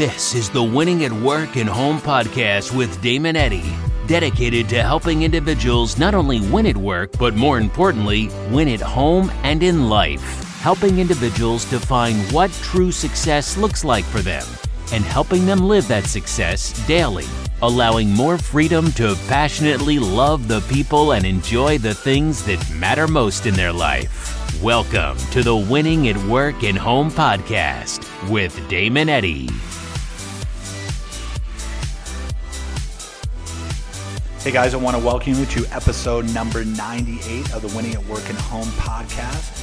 This is the Winning at Work and Home podcast with Damon Eddy, dedicated to helping individuals not only win at work, but more importantly, win at home and in life. Helping individuals define what true success looks like for them and helping them live that success daily, allowing more freedom to passionately love the people and enjoy the things that matter most in their life. Welcome to the Winning at Work and Home podcast with Damon Eddy. Hey guys, I want to welcome you to episode number 98 of the Winning at Work and Home podcast.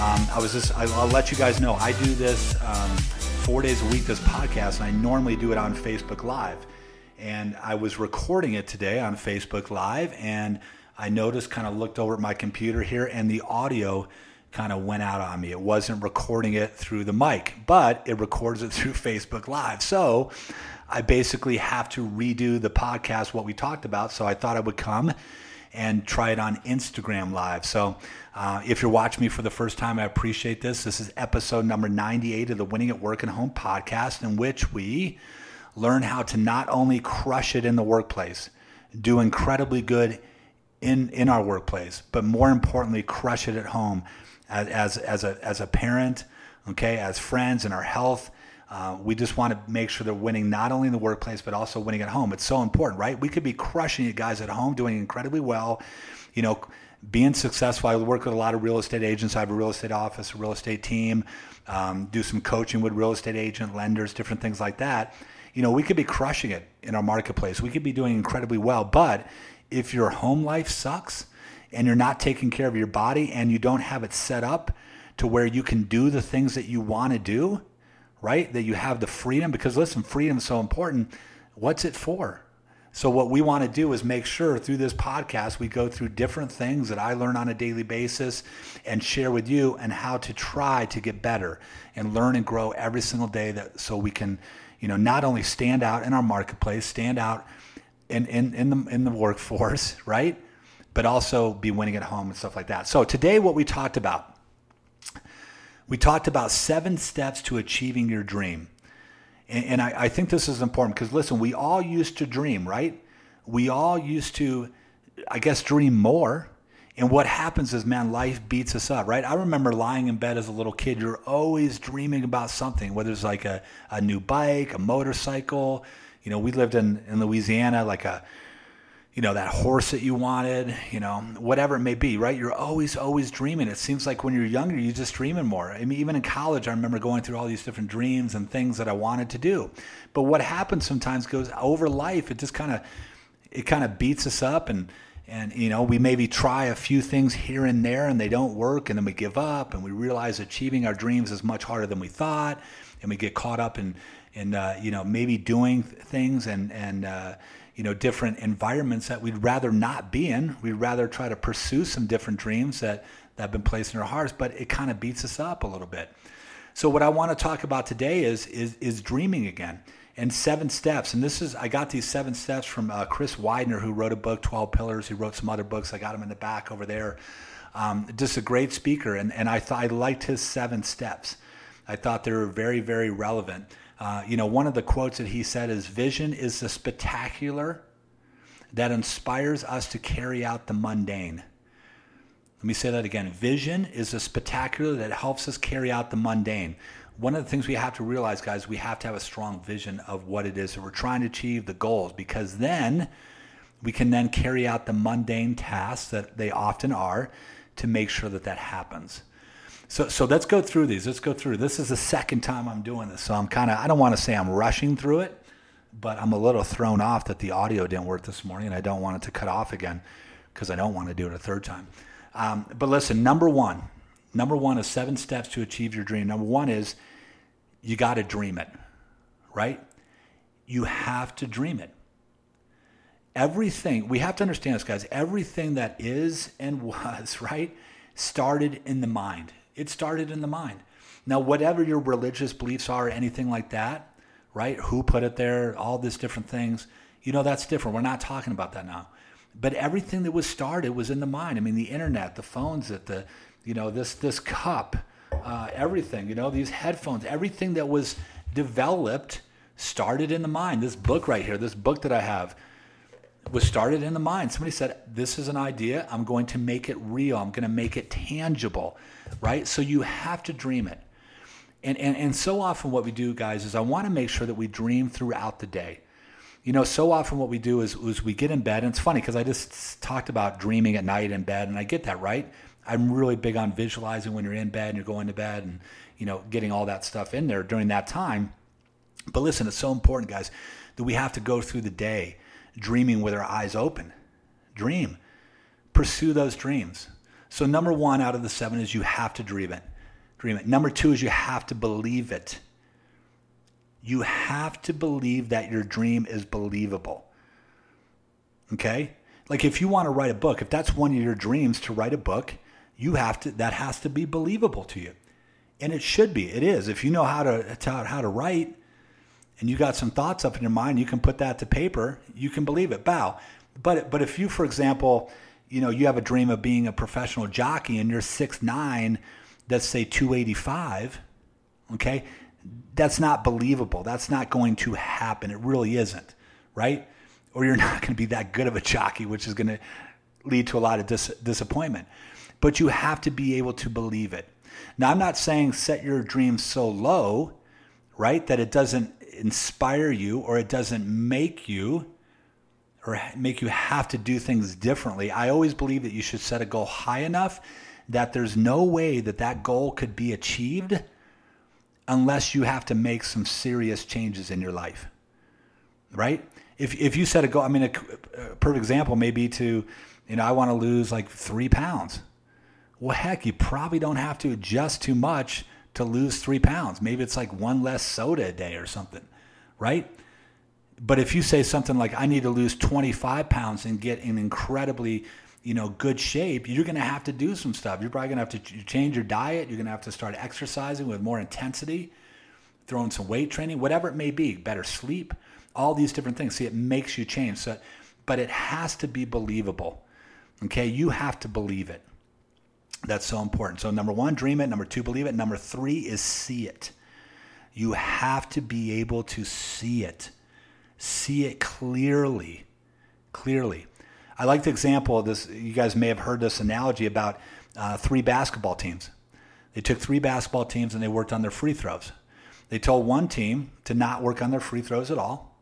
Um, I was just, I'll let you guys know, I do this um, four days a week, this podcast, and I normally do it on Facebook Live. And I was recording it today on Facebook Live, and I noticed, kind of looked over at my computer here, and the audio kind of went out on me. It wasn't recording it through the mic, but it records it through Facebook Live. So I basically have to redo the podcast, what we talked about. So I thought I would come and try it on Instagram Live. So uh, if you're watching me for the first time, I appreciate this. This is episode number 98 of the Winning at Work and Home podcast, in which we learn how to not only crush it in the workplace, do incredibly good in, in our workplace, but more importantly, crush it at home as, as, as, a, as a parent, okay, as friends in our health. Uh, we just want to make sure they're winning not only in the workplace but also winning at home. It's so important, right? We could be crushing it, guys, at home, doing incredibly well, you know, being successful. I work with a lot of real estate agents. I have a real estate office, a real estate team, um, do some coaching with real estate agent lenders, different things like that. You know, we could be crushing it in our marketplace. We could be doing incredibly well, but if your home life sucks and you're not taking care of your body and you don't have it set up to where you can do the things that you want to do, right? That you have the freedom because listen, freedom is so important. What's it for? So what we want to do is make sure through this podcast we go through different things that I learn on a daily basis and share with you and how to try to get better and learn and grow every single day that so we can, you know, not only stand out in our marketplace, stand out in in, in the in the workforce, right? But also be winning at home and stuff like that. So today what we talked about we talked about seven steps to achieving your dream. And, and I, I think this is important because, listen, we all used to dream, right? We all used to, I guess, dream more. And what happens is, man, life beats us up, right? I remember lying in bed as a little kid. You're always dreaming about something, whether it's like a, a new bike, a motorcycle. You know, we lived in, in Louisiana, like a you know, that horse that you wanted, you know, whatever it may be, right? You're always, always dreaming. It seems like when you're younger, you're just dreaming more. I mean, even in college, I remember going through all these different dreams and things that I wanted to do. But what happens sometimes goes over life, it just kind of, it kind of beats us up and, and you know we maybe try a few things here and there and they don't work and then we give up and we realize achieving our dreams is much harder than we thought and we get caught up in in uh, you know maybe doing things and and uh, you know different environments that we'd rather not be in. We'd rather try to pursue some different dreams that that have been placed in our hearts, but it kind of beats us up a little bit. So what I want to talk about today is is is dreaming again and seven steps. And this is I got these seven steps from uh, Chris Widener, who wrote a book, Twelve Pillars. He wrote some other books. I got them in the back over there. Um, just a great speaker, and and I I liked his seven steps. I thought they were very very relevant. Uh, you know, one of the quotes that he said is Vision is the spectacular that inspires us to carry out the mundane. Let me say that again. Vision is the spectacular that helps us carry out the mundane. One of the things we have to realize, guys, we have to have a strong vision of what it is that we're trying to achieve, the goals, because then we can then carry out the mundane tasks that they often are to make sure that that happens. So, so let's go through these. Let's go through. This is the second time I'm doing this, so I'm kind of I don't want to say I'm rushing through it, but I'm a little thrown off that the audio didn't work this morning, and I don't want it to cut off again because I don't want to do it a third time. Um, but listen, number one, number one is seven steps to achieve your dream. Number one is you got to dream it, right? You have to dream it. Everything we have to understand this, guys. Everything that is and was right started in the mind it started in the mind. Now, whatever your religious beliefs are, anything like that, right? Who put it there, all these different things, you know, that's different. We're not talking about that now. But everything that was started was in the mind. I mean, the internet, the phones, that the, you know, this this cup, uh, everything, you know, these headphones, everything that was developed started in the mind. This book right here, this book that I have, was started in the mind. Somebody said, This is an idea. I'm going to make it real. I'm going to make it tangible, right? So you have to dream it. And, and, and so often, what we do, guys, is I want to make sure that we dream throughout the day. You know, so often what we do is, is we get in bed, and it's funny because I just talked about dreaming at night in bed, and I get that, right? I'm really big on visualizing when you're in bed and you're going to bed and, you know, getting all that stuff in there during that time. But listen, it's so important, guys, that we have to go through the day dreaming with our eyes open. Dream. Pursue those dreams. So, number one out of the seven is you have to dream it. Dream it. Number two is you have to believe it. You have to believe that your dream is believable. Okay? Like if you want to write a book, if that's one of your dreams to write a book, you have to that has to be believable to you. And it should be. It is. If you know how to how to write, and you got some thoughts up in your mind, you can put that to paper, you can believe it. Bow. But but if you, for example, you know, you have a dream of being a professional jockey and you're six nine, let's say 285, okay, that's not believable. That's not going to happen. It really isn't, right? Or you're not going to be that good of a jockey, which is going to lead to a lot of dis- disappointment. But you have to be able to believe it. Now, I'm not saying set your dreams so low, right, that it doesn't inspire you or it doesn't make you or make you have to do things differently. I always believe that you should set a goal high enough that there's no way that that goal could be achieved unless you have to make some serious changes in your life. Right? If, if you set a goal, I mean, a, a perfect example may be to, you know, I want to lose like three pounds. Well, heck, you probably don't have to adjust too much to lose three pounds. Maybe it's like one less soda a day or something, right? But if you say something like, I need to lose 25 pounds and get in incredibly, you know, good shape, you're going to have to do some stuff. You're probably going to have to change your diet. You're going to have to start exercising with more intensity, throwing some weight training, whatever it may be, better sleep, all these different things. See, it makes you change. So, but it has to be believable. Okay, you have to believe it. That's so important. So, number one, dream it. Number two, believe it. Number three is see it. You have to be able to see it, see it clearly. Clearly. I like the example of this. You guys may have heard this analogy about uh, three basketball teams. They took three basketball teams and they worked on their free throws. They told one team to not work on their free throws at all.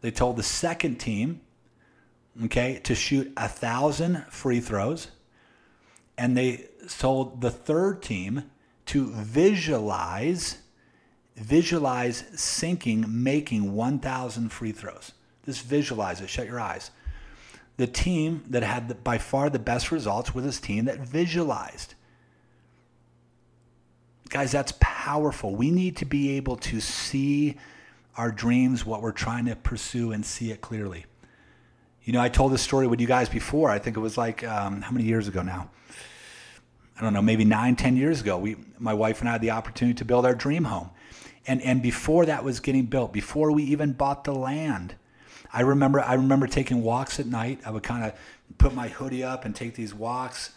They told the second team, okay, to shoot a thousand free throws and they told the third team to visualize visualize sinking making 1000 free throws. Just visualize it shut your eyes. The team that had the, by far the best results was this team that visualized. Guys that's powerful. We need to be able to see our dreams what we're trying to pursue and see it clearly. You know i told this story with you guys before. I think it was like um, how many years ago now I don't know, maybe nine, ten years ago, we, my wife and I had the opportunity to build our dream home. And, and before that was getting built, before we even bought the land, I remember, I remember taking walks at night. I would kind of put my hoodie up and take these walks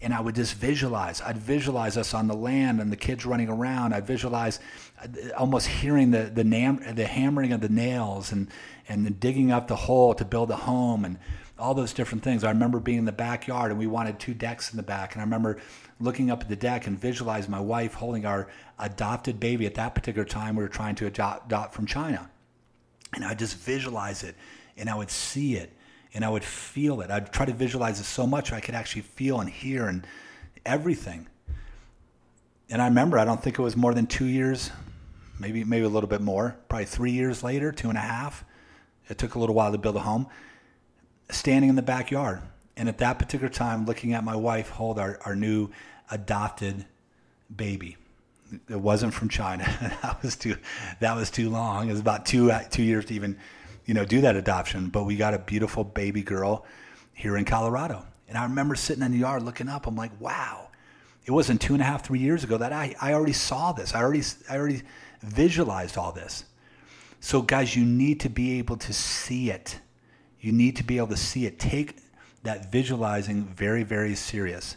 and I would just visualize. I'd visualize us on the land and the kids running around. I'd visualize uh, almost hearing the the, nam- the hammering of the nails and and digging up the hole to build a home and all those different things. I remember being in the backyard and we wanted two decks in the back, and I remember looking up at the deck and visualize my wife holding our adopted baby at that particular time we were trying to adopt, from China. And I just visualize it and I would see it and I would feel it. I'd try to visualize it so much I could actually feel and hear and everything. And I remember, I don't think it was more than two years, maybe maybe a little bit more, probably three years later, two and a half. It took a little while to build a home. Standing in the backyard, and at that particular time, looking at my wife hold our, our new adopted baby. It wasn't from China. that was too that was too long. It was about two two years to even, you know, do that adoption. But we got a beautiful baby girl here in Colorado. And I remember sitting in the yard looking up. I'm like, wow. It wasn't two and a half, three years ago that I, I already saw this. I already I already visualized all this. So guys, you need to be able to see it. You need to be able to see it. Take that visualizing very, very serious.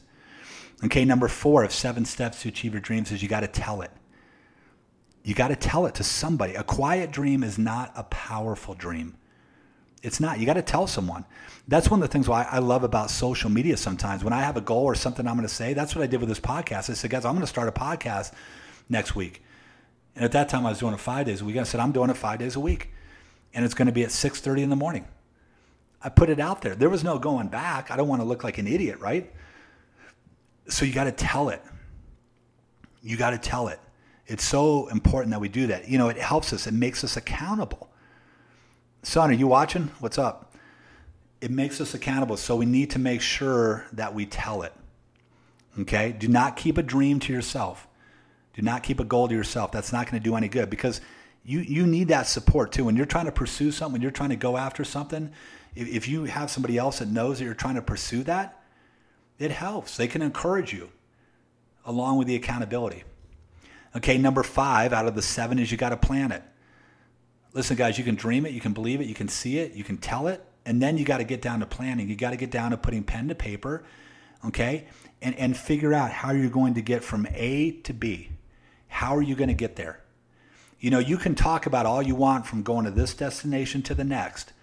Okay, number four of seven steps to achieve your dreams is you got to tell it. You got to tell it to somebody. A quiet dream is not a powerful dream. It's not. You got to tell someone. That's one of the things why I love about social media sometimes. When I have a goal or something I'm going to say, that's what I did with this podcast. I said, guys, I'm going to start a podcast next week. And at that time, I was doing it five days a week. I said, I'm doing it five days a week. And it's going to be at 6.30 in the morning. I put it out there. There was no going back. I don't want to look like an idiot, right? So you got to tell it. You got to tell it. It's so important that we do that. You know, it helps us. It makes us accountable. Son, are you watching? What's up? It makes us accountable. So we need to make sure that we tell it. Okay? Do not keep a dream to yourself. Do not keep a goal to yourself. That's not going to do any good because you, you need that support too. When you're trying to pursue something, when you're trying to go after something, if, if you have somebody else that knows that you're trying to pursue that, it helps. They can encourage you along with the accountability. Okay, number five out of the seven is you got to plan it. Listen, guys, you can dream it, you can believe it, you can see it, you can tell it, and then you got to get down to planning. You got to get down to putting pen to paper, okay, and, and figure out how you're going to get from A to B. How are you going to get there? You know, you can talk about all you want from going to this destination to the next,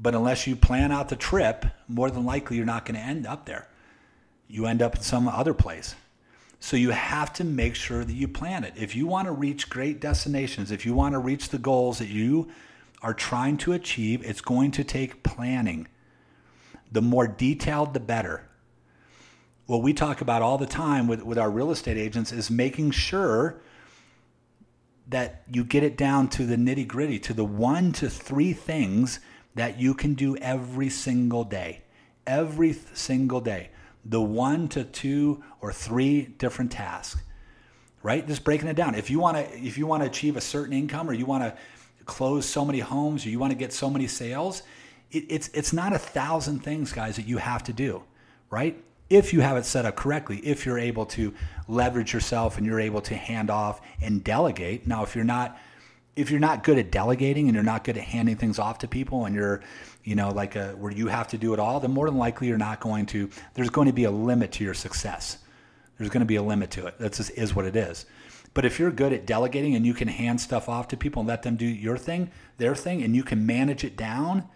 but unless you plan out the trip, more than likely you're not going to end up there. You end up in some other place. So you have to make sure that you plan it. If you want to reach great destinations, if you want to reach the goals that you are trying to achieve, it's going to take planning. The more detailed, the better. What we talk about all the time with, with our real estate agents is making sure that you get it down to the nitty gritty, to the one to three things that you can do every single day. Every single day the one to two or three different tasks right? Just breaking it down. If you want to if you want to achieve a certain income or you want to close so many homes or you want to get so many sales it, it's it's not a thousand things guys that you have to do right? If you have it set up correctly if you're able to leverage yourself and you're able to hand off and delegate. Now if you're not if you're not good at delegating and you're not good at handing things off to people and you're you know like a, where you have to do it all then more than likely you're not going to there's going to be a limit to your success. There's going to be a limit to it. That's just is what it is. But if you're good at delegating and you can hand stuff off to people and let them do your thing their thing and you can manage it down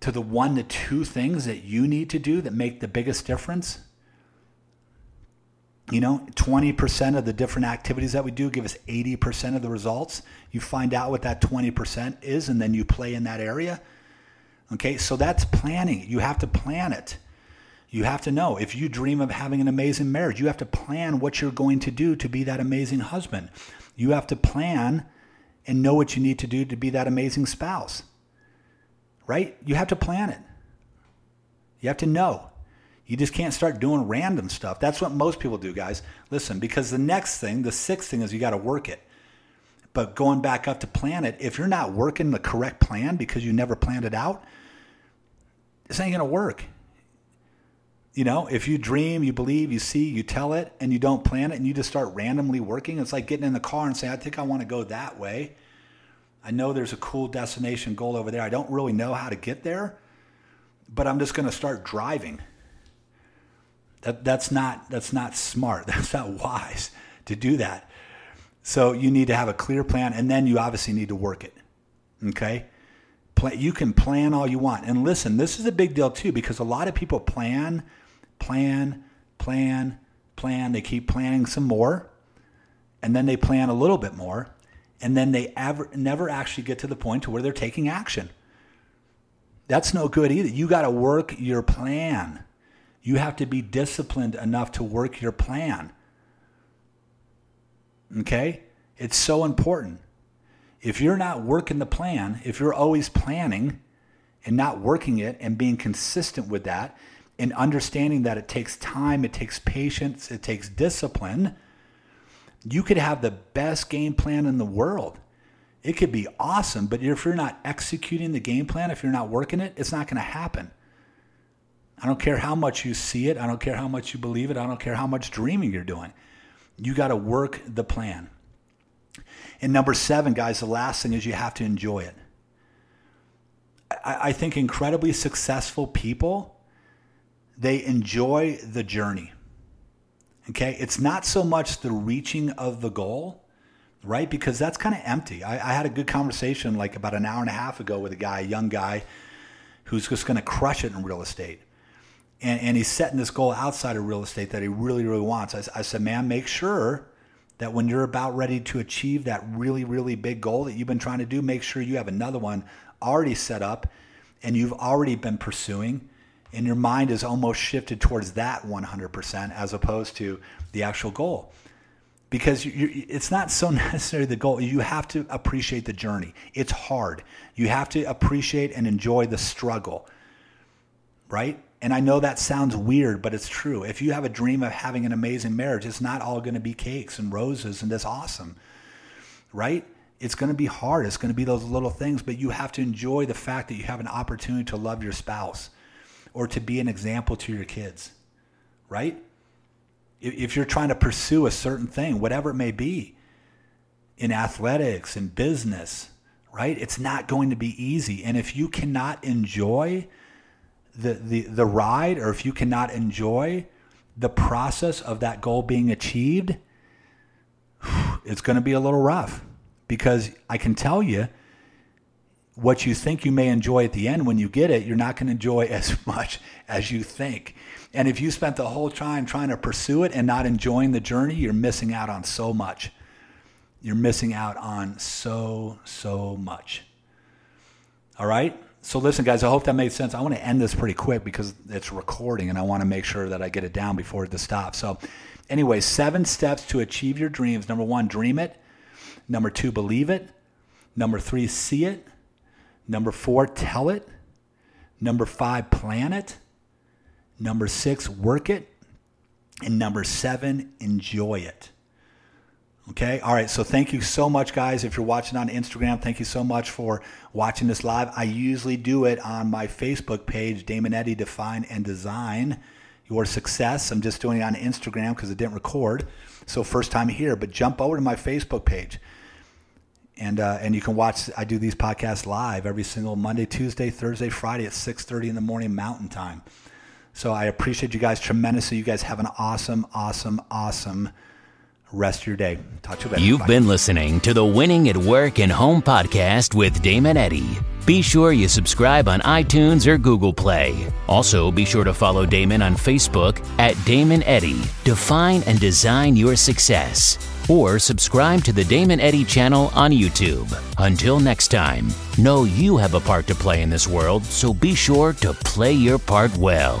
to the one to two things that you need to do that make the biggest difference you know, 20% of the different activities that we do give us 80% of the results. You find out what that 20% is and then you play in that area. Okay, so that's planning. You have to plan it. You have to know if you dream of having an amazing marriage, you have to plan what you're going to do to be that amazing husband. You have to plan and know what you need to do to be that amazing spouse. Right? You have to plan it. You have to know. You just can't start doing random stuff. That's what most people do, guys. Listen, because the next thing, the sixth thing is you got to work it. But going back up to plan it, if you're not working the correct plan because you never planned it out, this ain't going to work. You know, if you dream, you believe, you see, you tell it, and you don't plan it, and you just start randomly working, it's like getting in the car and saying, I think I want to go that way. I know there's a cool destination goal over there. I don't really know how to get there, but I'm just going to start driving that, that's not that's not smart. That's not wise to do that. So you need to have a clear plan, and then you obviously need to work it. Okay, plan, you can plan all you want, and listen. This is a big deal too because a lot of people plan, plan, plan, plan. They keep planning some more, and then they plan a little bit more, and then they ever, never actually get to the point to where they're taking action. That's no good either. You got to work your plan. You have to be disciplined enough to work your plan. Okay? It's so important. If you're not working the plan, if you're always planning and not working it and being consistent with that and understanding that it takes time, it takes patience, it takes discipline, you could have the best game plan in the world. It could be awesome, but if you're not executing the game plan, if you're not working it, it's not going to happen. I don't care how much you see it. I don't care how much you believe it. I don't care how much dreaming you're doing. You got to work the plan. And number seven, guys, the last thing is you have to enjoy it. I, I think incredibly successful people, they enjoy the journey. Okay? It's not so much the reaching of the goal, right? Because that's kind of empty. I, I, had a good conversation like about an hour and a half ago with a guy, a young guy, who's just going to crush it in real estate. And, and he's setting this goal outside of real estate that he really, really wants. I, I said, man, make sure that when you're about ready to achieve that really, really big goal that you've been trying to do, make sure you have another one already set up and you've already been pursuing and your mind is almost shifted towards that 100% as opposed to the actual goal. Because you, you, it's not so necessary the goal. You have to appreciate the journey. It's hard. You have to appreciate and enjoy the struggle right and i know that sounds weird but it's true if you have a dream of having an amazing marriage it's not all going to be cakes and roses and that's awesome right it's going to be hard it's going to be those little things but you have to enjoy the fact that you have an opportunity to love your spouse or to be an example to your kids right if you're trying to pursue a certain thing, whatever it may be, in athletics, in business, right? It's not going to be easy. And if you cannot enjoy the, the, the ride or if you cannot enjoy the process of that goal being achieved, it's going to be a little rough because I can tell you what you think you may enjoy at the end when you get it, you're not going to enjoy as much as you think. And if you spent the whole time trying to pursue it and not enjoying the journey, you're missing out on so much. You're missing out on so, so much. All right? So, listen, guys, I hope that made sense. I want to end this pretty quick because it's recording and I want to make sure that I get it down before the stop. So, anyway, seven steps to achieve your dreams. Number one, dream it. Number two, believe it. Number three, see it. Number four, tell it. Number five, plan it. Number six, work it. And number seven, enjoy it. Okay. All right. So thank you so much, guys. If you're watching on Instagram, thank you so much for watching this live. I usually do it on my Facebook page, Damon Eddy Define and Design Your Success. I'm just doing it on Instagram because it didn't record. So first time here, but jump over to my Facebook page. And, uh, and you can watch. I do these podcasts live every single Monday, Tuesday, Thursday, Friday at 6:30 in the morning Mountain Time. So I appreciate you guys tremendously. You guys have an awesome, awesome, awesome rest of your day. Talk to you later. You've Bye. been listening to the Winning at Work and Home podcast with Damon Eddy. Be sure you subscribe on iTunes or Google Play. Also, be sure to follow Damon on Facebook at Damon Eddy. Define and design your success. Or subscribe to the Damon Eddy channel on YouTube. Until next time, know you have a part to play in this world, so be sure to play your part well.